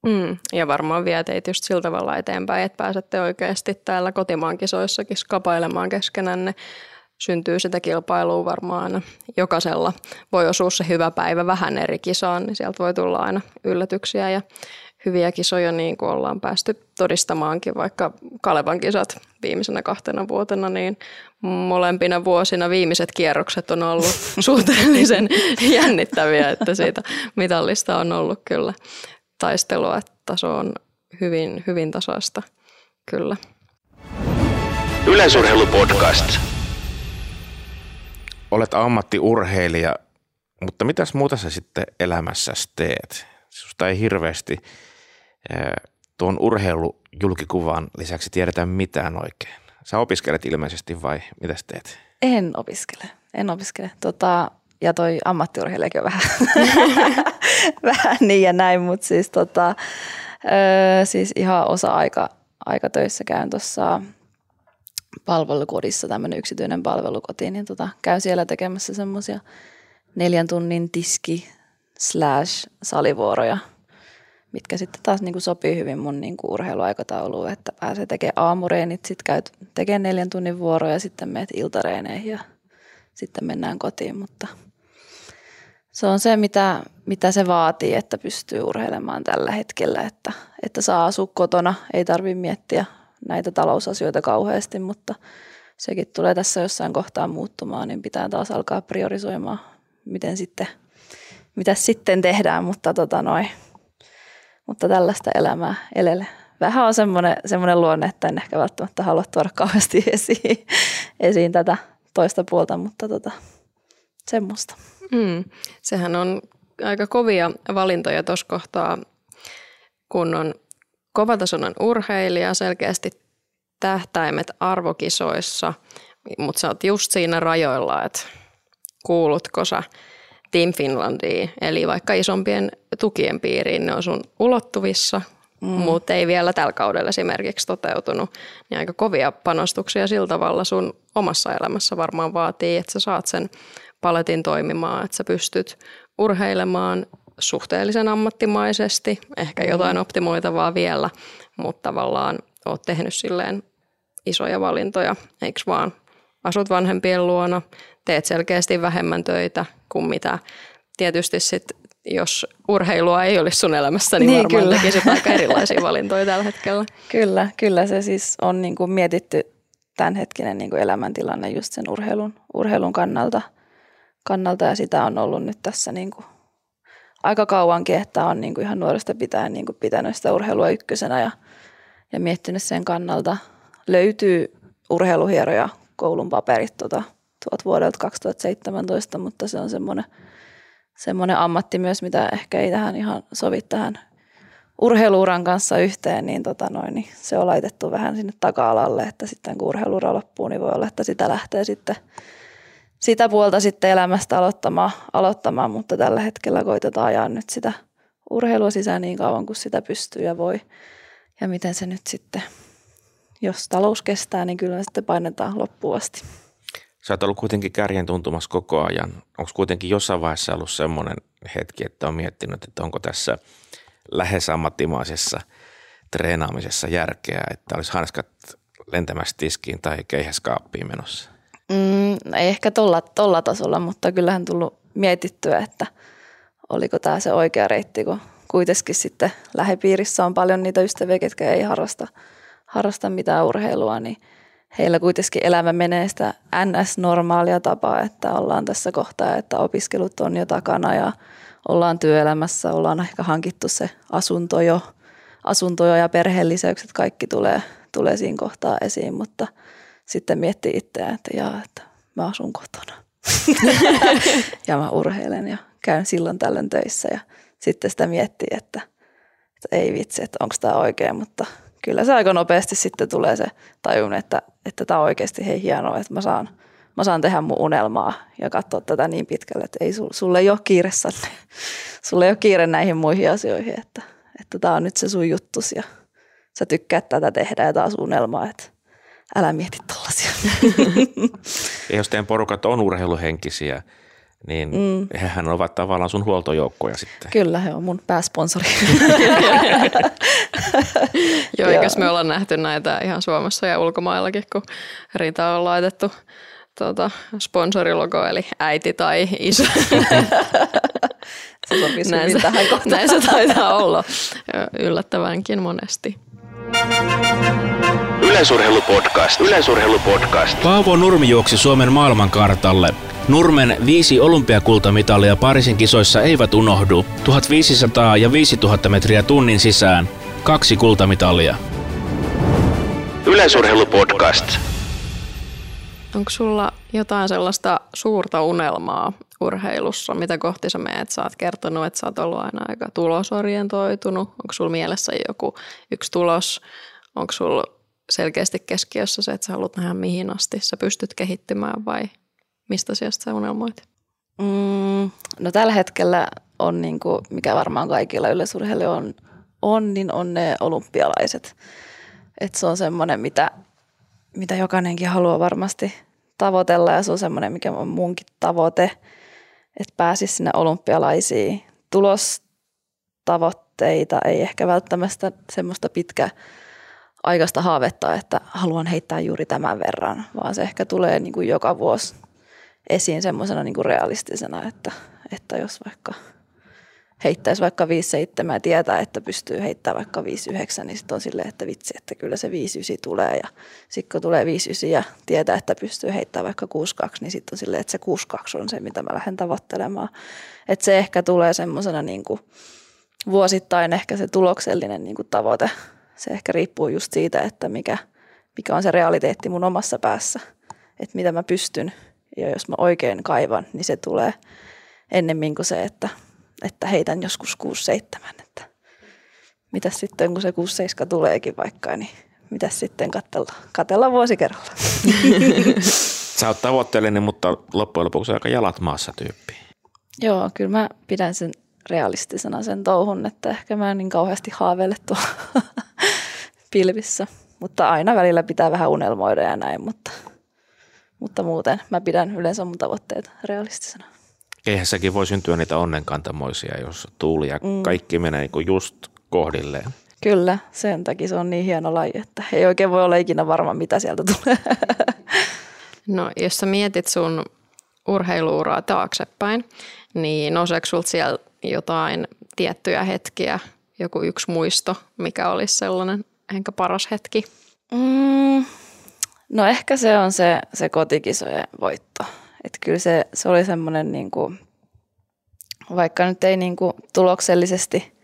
Mm, ja varmaan vie teitä just sillä tavalla eteenpäin, että pääsette oikeasti täällä kotimaan kisoissakin skapailemaan keskenänne. Syntyy sitä kilpailua varmaan jokaisella. Voi osua se hyvä päivä vähän eri kisaan, niin sieltä voi tulla aina yllätyksiä ja hyviä kisoja, niin kuin ollaan päästy todistamaankin, vaikka Kalevan kisat viimeisenä kahtena vuotena, niin molempina vuosina viimeiset kierrokset on ollut suhteellisen jännittäviä, että siitä mitallista on ollut kyllä taistelua, että taso on hyvin, hyvin tasaista, kyllä.
Yleisurheilupodcast.
Olet ammattiurheilija, mutta mitäs muuta sä sitten elämässäsi teet? Susta ei hirveästi tuon urheilujulkikuvan lisäksi tiedetään mitään oikein. Sä opiskelet ilmeisesti vai mitä teet?
En opiskele, en opiskele. Tota, ja toi ammattiurheilijakin on vähän, vähän niin ja näin, mutta siis, tota, ö, siis ihan osa-aika aika töissä käyn tuossa palvelukodissa, tämmöinen yksityinen palvelukoti, niin tota, käyn siellä tekemässä semmoisia neljän tunnin tiski slash salivuoroja – mitkä sitten taas niin kuin sopii hyvin mun niin kuin urheiluaikatauluun, että pääsee tekemään aamureenit, sitten käyt tekemään neljän tunnin vuoroja, sitten meet iltareeneihin ja sitten mennään kotiin, mutta se on se, mitä, mitä se vaatii, että pystyy urheilemaan tällä hetkellä, että, että saa asua kotona, ei tarvitse miettiä näitä talousasioita kauheasti, mutta sekin tulee tässä jossain kohtaa muuttumaan, niin pitää taas alkaa priorisoimaan, miten sitten, mitä sitten tehdään, mutta tota noin, mutta tällaista elämää elele. Vähän on semmoinen, semmoinen luonne, että en ehkä välttämättä halua tuoda kauheasti esiin, esiin tätä toista puolta, mutta tota, semmoista.
Mm, sehän on aika kovia valintoja tuossa kohtaa, kun on kovatasoinen urheilija, selkeästi tähtäimet arvokisoissa, mutta sä oot just siinä rajoilla, että kuulutko sä Team Finlandiin, eli vaikka isompien tukien piiriin, ne on sun ulottuvissa, mm. mutta ei vielä tällä kaudella esimerkiksi toteutunut, niin aika kovia panostuksia sillä tavalla sun omassa elämässä varmaan vaatii, että sä saat sen paletin toimimaan, että sä pystyt urheilemaan suhteellisen ammattimaisesti, ehkä jotain mm. optimoitavaa vielä, mutta tavallaan oot tehnyt silleen isoja valintoja, eikö vaan? Asut vanhempien luona, teet selkeästi vähemmän töitä kuin mitä tietysti sitten jos urheilua ei olisi sun elämässä, niin, niin varmaan kyllä. tekisit aika erilaisia valintoja tällä hetkellä.
Kyllä, kyllä se siis on niin kuin mietitty tämänhetkinen niin kuin elämäntilanne just sen urheilun, urheilun kannalta, kannalta ja sitä on ollut nyt tässä niin kuin aika kauankin, että on niin kuin ihan nuoresta pitäen niin kuin pitänyt sitä urheilua ykkösenä ja, ja miettinyt sen kannalta. Löytyy urheiluhieroja koulun paperit tuota, tuolta vuodelta 2017, mutta se on semmoinen, semmoinen ammatti myös, mitä ehkä ei tähän ihan sovi tähän urheiluuran kanssa yhteen, niin, tota noin, niin se on laitettu vähän sinne taka-alalle, että sitten kun urheiluura loppuu, niin voi olla, että sitä lähtee sitten sitä puolta sitten elämästä aloittamaan, aloittamaan, mutta tällä hetkellä koitetaan ajaa nyt sitä urheilua sisään niin kauan kuin sitä pystyy ja voi. Ja miten se nyt sitten, jos talous kestää, niin kyllä sitten painetaan loppuun asti.
Sä oot ollut kuitenkin kärjen tuntumassa koko ajan. Onko kuitenkin jossain vaiheessa ollut semmoinen hetki, että on miettinyt, että onko tässä lähes ammattimaisessa treenaamisessa järkeä, että olisi hanskat lentämässä tiskiin tai keihäskaappiin menossa?
Mm, ei ehkä tolla, tolla tasolla, mutta kyllähän tullut mietittyä, että oliko tämä se oikea reitti, kun kuitenkin sitten lähipiirissä on paljon niitä ystäviä, ketkä ei harrasta, harrasta mitään urheilua, niin heillä kuitenkin elämä menee sitä NS-normaalia tapaa, että ollaan tässä kohtaa, että opiskelut on jo takana ja ollaan työelämässä, ollaan ehkä hankittu se asunto jo, asunto jo ja perheellisäykset, kaikki tulee, tulee siinä kohtaa esiin, mutta – sitten miettii itseään, että jaa, että mä asun kotona. ja mä urheilen ja käyn silloin tällöin töissä ja sitten sitä miettii, että, että ei vitsi, että onko tämä oikein, mutta kyllä se aika nopeasti sitten tulee se tajun, että, että tämä on oikeasti hei hienoa, että mä saan, mä saan tehdä mun unelmaa ja katsoa tätä niin pitkälle, että ei sulle ei ole kiire sulle ei ole kiire näihin muihin asioihin, että, että tämä on nyt se sun juttus ja sä tykkäät tätä tehdä ja taas unelmaa, että älä mieti tollasia.
ja jos teidän porukat on urheiluhenkisiä, niin mm. hehän ovat tavallaan sun huoltojoukkoja sitten.
Kyllä, he on mun pääsponsori.
Joo, eikös me ollaan nähty näitä ihan Suomessa ja ulkomaillakin, kun Rita on laitettu tuota, sponsorilogo, eli äiti tai isä.
se sopisi näin se, tähän kohtaan.
Näin se taitaa olla yllättävänkin monesti.
Yleisurheilupodcast. Yleisurheilupodcast.
Paavo Nurmi juoksi Suomen maailmankartalle. Nurmen viisi olympiakultamitalia Pariisin kisoissa eivät unohdu. 1500 ja 5000 metriä tunnin sisään. Kaksi kultamitalia.
Yleisurheilupodcast.
Onko sulla jotain sellaista suurta unelmaa urheilussa, mitä kohti sä meet? Sä oot kertonut, että sä oot ollut aina aika tulosorientoitunut. Onko sulla mielessä joku yksi tulos? Onko sulla selkeästi keskiössä se, että sä haluat nähdä mihin asti sä pystyt kehittymään vai mistä sieltä sä unelmoit?
Mm, no tällä hetkellä on, niin kuin, mikä varmaan kaikilla yleisurheilijoilla on, on, niin on ne olympialaiset. Et se on semmoinen, mitä, mitä jokainenkin haluaa varmasti tavoitella ja se on semmoinen, mikä on munkin tavoite, että pääsisi sinne olympialaisiin. Tulostavoitteita ei ehkä välttämättä semmoista pitkä aikaista haavetta, että haluan heittää juuri tämän verran, vaan se ehkä tulee niin kuin joka vuosi esiin semmoisena niin realistisena, että, että jos vaikka heittäisi vaikka 5-7 ja tietää, että pystyy heittämään vaikka 5-9, niin sitten on silleen, että vitsi, että kyllä se 5-9 tulee. Ja sitten kun tulee 5-9 ja tietää, että pystyy heittämään vaikka 6-2, niin sitten on silleen, että se 6-2 on se, mitä mä lähden tavoittelemaan. Että se ehkä tulee semmoisena niin vuosittain ehkä se tuloksellinen niin kuin tavoite se ehkä riippuu just siitä, että mikä, mikä on se realiteetti mun omassa päässä, että mitä mä pystyn. Ja jos mä oikein kaivan, niin se tulee ennemmin kuin se, että, että heitän joskus 6-7. Että mitä sitten, kun se 6-7 tuleekin vaikka, niin mitä sitten katsella, katella vuosi kerralla.
Sä oot tavoitteellinen, mutta loppujen lopuksi aika jalat maassa tyyppi.
Joo, kyllä mä pidän sen realistisena sen touhun, että ehkä mä en niin kauheasti haaveile tuolla pilvissä. Mutta aina välillä pitää vähän unelmoida ja näin, mutta, mutta muuten mä pidän yleensä mun tavoitteet realistisena.
Eihän sekin voi syntyä niitä onnenkantamoisia, jos tuuli ja
Mm.
kaikki menee niin just kohdilleen.
Kyllä, sen takia se on niin hieno laji, että ei oikein voi olla ikinä varma, mitä sieltä tulee.
No, jos sä mietit sun urheiluuraa taaksepäin, niin nouseeko sulta siellä jotain tiettyjä hetkiä, joku yksi muisto, mikä olisi sellainen ehkä paras hetki?
Mm, no ehkä se on se, se kotikisojen voitto. Että kyllä se, se oli semmoinen, niin kuin, vaikka nyt ei niin kuin tuloksellisesti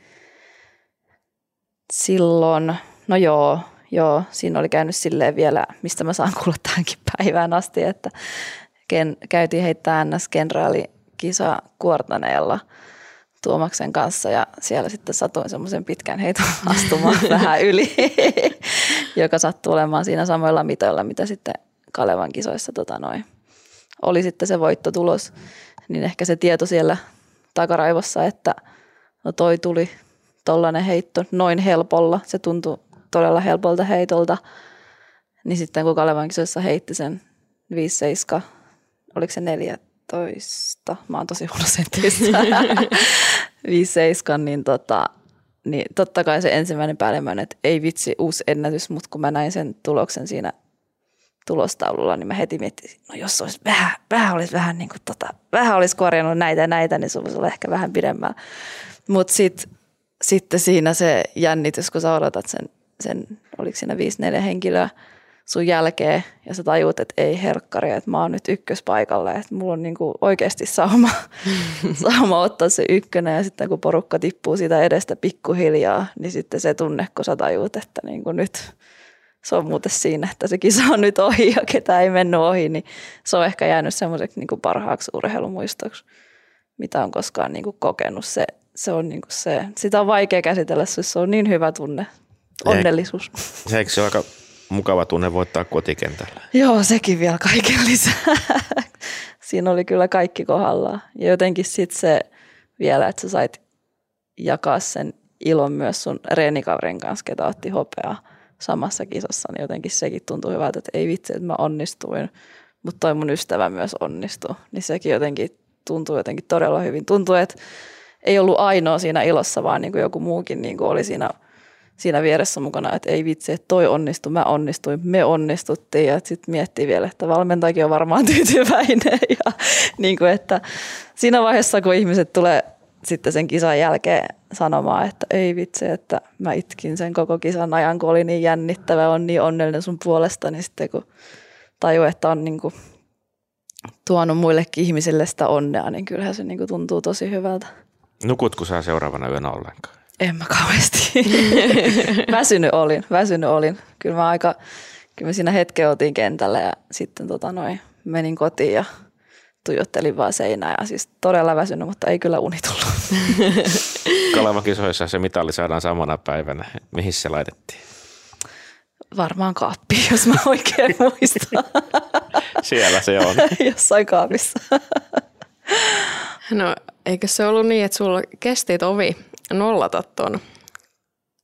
silloin, no joo, joo, siinä oli käynyt silleen vielä, mistä mä saan kuulla tähänkin päivään asti, että ken, käytiin heittää NS-kenraalikisa Kuortaneella Tuomaksen kanssa ja siellä sitten satuin semmoisen pitkän heiton astumaan vähän yli, joka sattuu olemaan siinä samoilla mitoilla, mitä sitten Kalevan kisoissa tota noin, oli sitten se voittotulos, niin ehkä se tieto siellä takaraivossa, että no toi tuli tollainen heitto noin helpolla, se tuntui todella helpolta heitolta, niin sitten kun Kalevan kisoissa heitti sen 5-7, oliko se 14, mä oon tosi huono 5-7, niin, tota, niin totta kai se ensimmäinen päällimmäinen, että ei vitsi, uusi ennätys, mutta kun mä näin sen tuloksen siinä tulostaululla, niin mä heti miettin, no jos olisi vähän, vähän olisi vähän niin kuin tota, vähän olisi korjannut näitä ja näitä, niin se voisi olla ehkä vähän pidemmällä. Mutta sit, sitten siinä se jännitys, kun sä odotat sen, sen oliko siinä 5-4 henkilöä sun jälkeen ja sä tajuut, että ei herkkari, että mä oon nyt ykköspaikalla, että mulla on niinku oikeasti sauma, sauma ottaa se ykkönen ja sitten kun porukka tippuu siitä edestä pikkuhiljaa, niin sitten se tunne, kun sä tajuut, että niinku nyt se on muuten siinä, että se kisa on nyt ohi ja ketä ei mennyt ohi, niin se on ehkä jäänyt semmoiseksi niin parhaaksi urheilumuistoksi, mitä on koskaan niin kuin kokenut. Se, se on niin kuin se, sitä on vaikea käsitellä, se on niin hyvä tunne, onnellisuus.
Se eikö se ole aika mukava tunne voittaa kotikentällä?
Joo, sekin vielä kaiken lisää. Siinä oli kyllä kaikki kohdallaan. Ja jotenkin sitten se vielä, että sä sait jakaa sen ilon myös sun reenikaverin kanssa, ketä otti hopeaa samassa kisassa, niin jotenkin sekin tuntui hyvältä, että ei vitsi, että mä onnistuin, mutta toi mun ystävä myös onnistui. Niin sekin jotenkin tuntui jotenkin todella hyvin. Tuntui, että ei ollut ainoa siinä ilossa, vaan niin kuin joku muukin niin kuin oli siinä, siinä vieressä mukana, että ei vitsi, että toi onnistui, mä onnistuin, me onnistuttiin. Ja sitten miettii vielä, että valmentajakin on varmaan tyytyväinen. Ja niin kuin, että siinä vaiheessa, kun ihmiset tulee sitten sen kisan jälkeen sanomaan, että ei vitsi, että mä itkin sen koko kisan ajan, kun oli niin jännittävä, on niin onnellinen sun puolesta, niin sitten kun tajuu, että on niin kuin tuonut muillekin ihmisille sitä onnea, niin kyllähän se niin kuin tuntuu tosi hyvältä.
Nukutko sä seuraavana yönä ollenkaan?
En mä kauheasti. väsynyt olin, väsynyt olin. Kyllä mä aika, kyllä me siinä hetken oltiin kentällä ja sitten tota noin, menin kotiin ja tuijottelin vaan seinää ja siis todella väsynyt, mutta ei kyllä uni tullut.
Kalevan kisoissa se mitalli saadaan samana päivänä. Mihin se laitettiin?
Varmaan kaappi, jos mä oikein muistan.
Siellä se on.
Jossain kaapissa.
No, eikö se ollut niin, että sulla kesti ovi nollata ton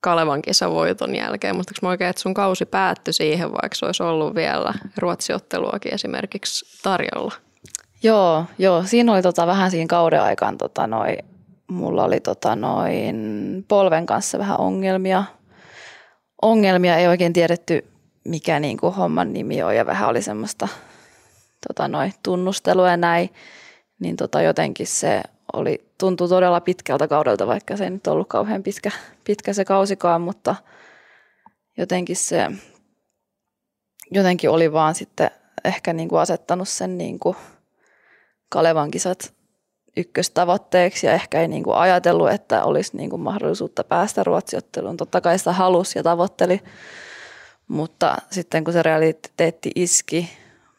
Kalevan kisavoiton jälkeen? Muistatko mä oikein, että sun kausi päättyi siihen, vaikka se olisi ollut vielä ruotsiotteluakin esimerkiksi tarjolla?
Joo, joo, siinä oli tota, vähän siinä kauden aikaan, tota, noi, mulla oli tota, noin polven kanssa vähän ongelmia. Ongelmia ei oikein tiedetty, mikä niin kuin, homman nimi on ja vähän oli semmoista tota, noi, tunnustelua ja näin. Niin tota, jotenkin se oli, tuntui todella pitkältä kaudelta, vaikka se ei nyt ollut kauhean pitkä, pitkä se kausikaan, mutta jotenkin se jotenkin oli vaan sitten ehkä niin kuin asettanut sen niin kuin Kalevan kisat ykköstavoitteeksi ja ehkä ei niin kuin ajatellut, että olisi niin kuin mahdollisuutta päästä ruotsiotteluun. Totta kai sitä halusi ja tavoitteli, mutta sitten kun se realiteetti iski,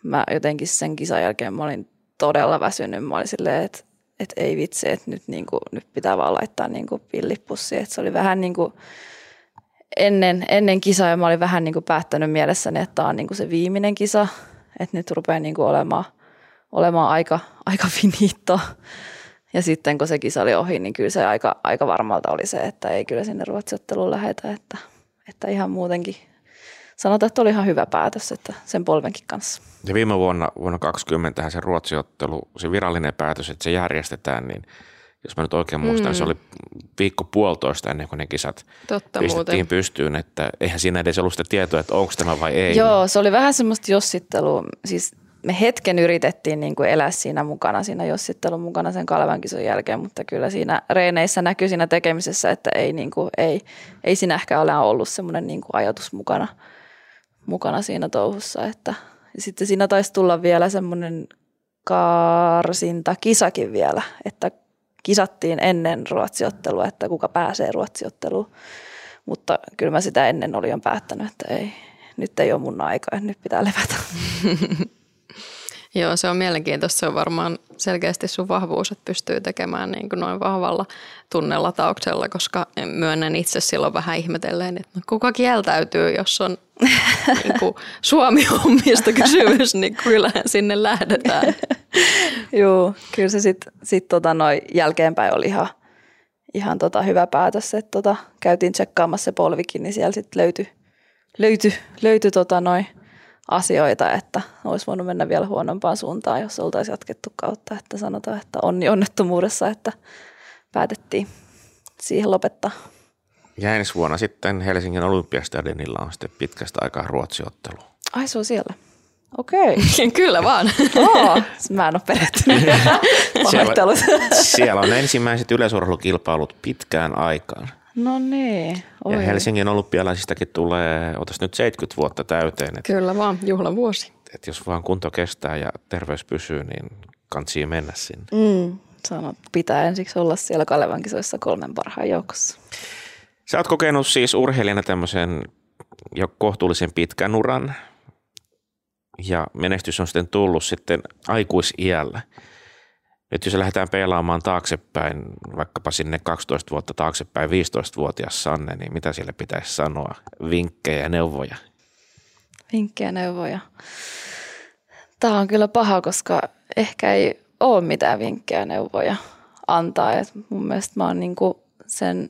mä jotenkin sen kisan jälkeen mä olin todella väsynyt. Mä olin silleen, että, että ei vitsi, että nyt, niin kuin, nyt pitää vaan laittaa niin pillipussi. Että se oli vähän niin kuin, ennen, ennen kisaa ja mä olin vähän niin kuin päättänyt mielessäni, että tämä on niin kuin se viimeinen kisa, että nyt rupeaa niin kuin olemaan, olemaan aika, aika finito. Ja sitten kun se kisa oli ohi, niin kyllä se aika, aika varmalta oli se, että ei kyllä sinne ruotsiotteluun lähetä, että, että ihan muutenkin sanotaan, että oli ihan hyvä päätös että sen polvenkin kanssa.
Ja viime vuonna, vuonna 2020 se ruotsiottelu, se virallinen päätös, että se järjestetään, niin jos mä nyt oikein muistan, mm. se oli viikko puolitoista ennen kuin ne kisat
Totta
pistettiin
muuten.
pystyyn, että eihän siinä edes ollut sitä tietoa, että onko tämä vai ei.
Joo, se oli vähän semmoista jossittelua. Siis me hetken yritettiin niin kuin elää siinä mukana, siinä jossittelun mukana sen Kalevan kisan jälkeen, mutta kyllä siinä reeneissä näkyy siinä tekemisessä, että ei, niin kuin, ei, ei siinä ehkä ole ollut semmoinen niin kuin ajatus mukana, mukana siinä touhussa. Että, ja sitten siinä taisi tulla vielä semmoinen karsinta kisakin vielä, että kisattiin ennen ruotsiottelua, että kuka pääsee ruotsiotteluun. Mutta kyllä mä sitä ennen olin jo päättänyt, että ei, nyt ei ole mun aika, nyt pitää levätä.
Joo, se on mielenkiintoista. Se on varmaan selkeästi sun vahvuus, että pystyy tekemään niin kuin noin vahvalla tunnelatauksella, koska myönnän itse silloin vähän ihmetelleen, että no kuka kieltäytyy, jos on niin kuin Suomi-hommista kysymys, niin kyllähän sinne lähdetään.
Joo, kyllä se sitten sit tota noin jälkeenpäin oli ihan, ihan tota hyvä päätös, että tota, käytiin tsekkaamassa se polvikin, niin siellä sitten löytyi, löytyi, löytyi tota noin asioita, että olisi voinut mennä vielä huonompaan suuntaan, jos oltaisiin jatkettu kautta, että sanotaan, että onni onnettomuudessa, että päätettiin siihen lopettaa.
Ja ensi vuonna sitten Helsingin Olympiastadionilla on sitten pitkästä aikaa ruotsiottelu.
Ai se on siellä. Okei.
Kyllä vaan.
Oh, mä en ole perehtynyt. Pahoittelut.
Siellä on ensimmäiset yleisurheilukilpailut pitkään aikaan.
No niin.
Ja Helsingin olympialaisistakin tulee, otas nyt 70 vuotta täyteen. Että
Kyllä vaan, juhlavuosi.
et jos vaan kunto kestää ja terveys pysyy, niin kantsii mennä sinne.
Mm, sanot, pitää ensiksi olla siellä Kalevan kisoissa kolmen parhaan joukossa.
Sä oot kokenut siis urheilijana tämmöisen jo kohtuullisen pitkän uran ja menestys on sitten tullut sitten aikuisiällä. Nyt jos lähdetään pelaamaan taaksepäin, vaikkapa sinne 12 vuotta taaksepäin, 15-vuotias Sanne, niin mitä sille pitäisi sanoa? Vinkkejä ja neuvoja.
Vinkkejä, neuvoja. Tämä on kyllä paha, koska ehkä ei ole mitään vinkkejä ja neuvoja antaa. Et mun mielestä mä oon niinku sen,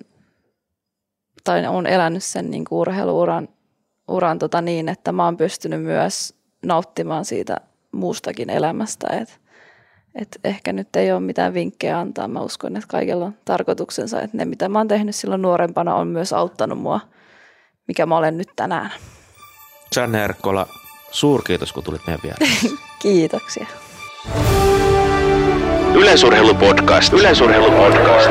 tai on elänyt sen niinku urheiluuran uran tota niin, että mä oon pystynyt myös nauttimaan siitä muustakin elämästä. Et, et ehkä nyt ei ole mitään vinkkejä antaa. Mä uskon, että kaikilla on tarkoituksensa. Että ne, mitä mä oon tehnyt silloin nuorempana, on myös auttanut mua, mikä mä olen nyt tänään.
Sanne Erkkola, suurkiitos kun tulit meidän vieraan.
Kiitoksia.
Yleisurheilupodcast. Yleisurheilupodcast.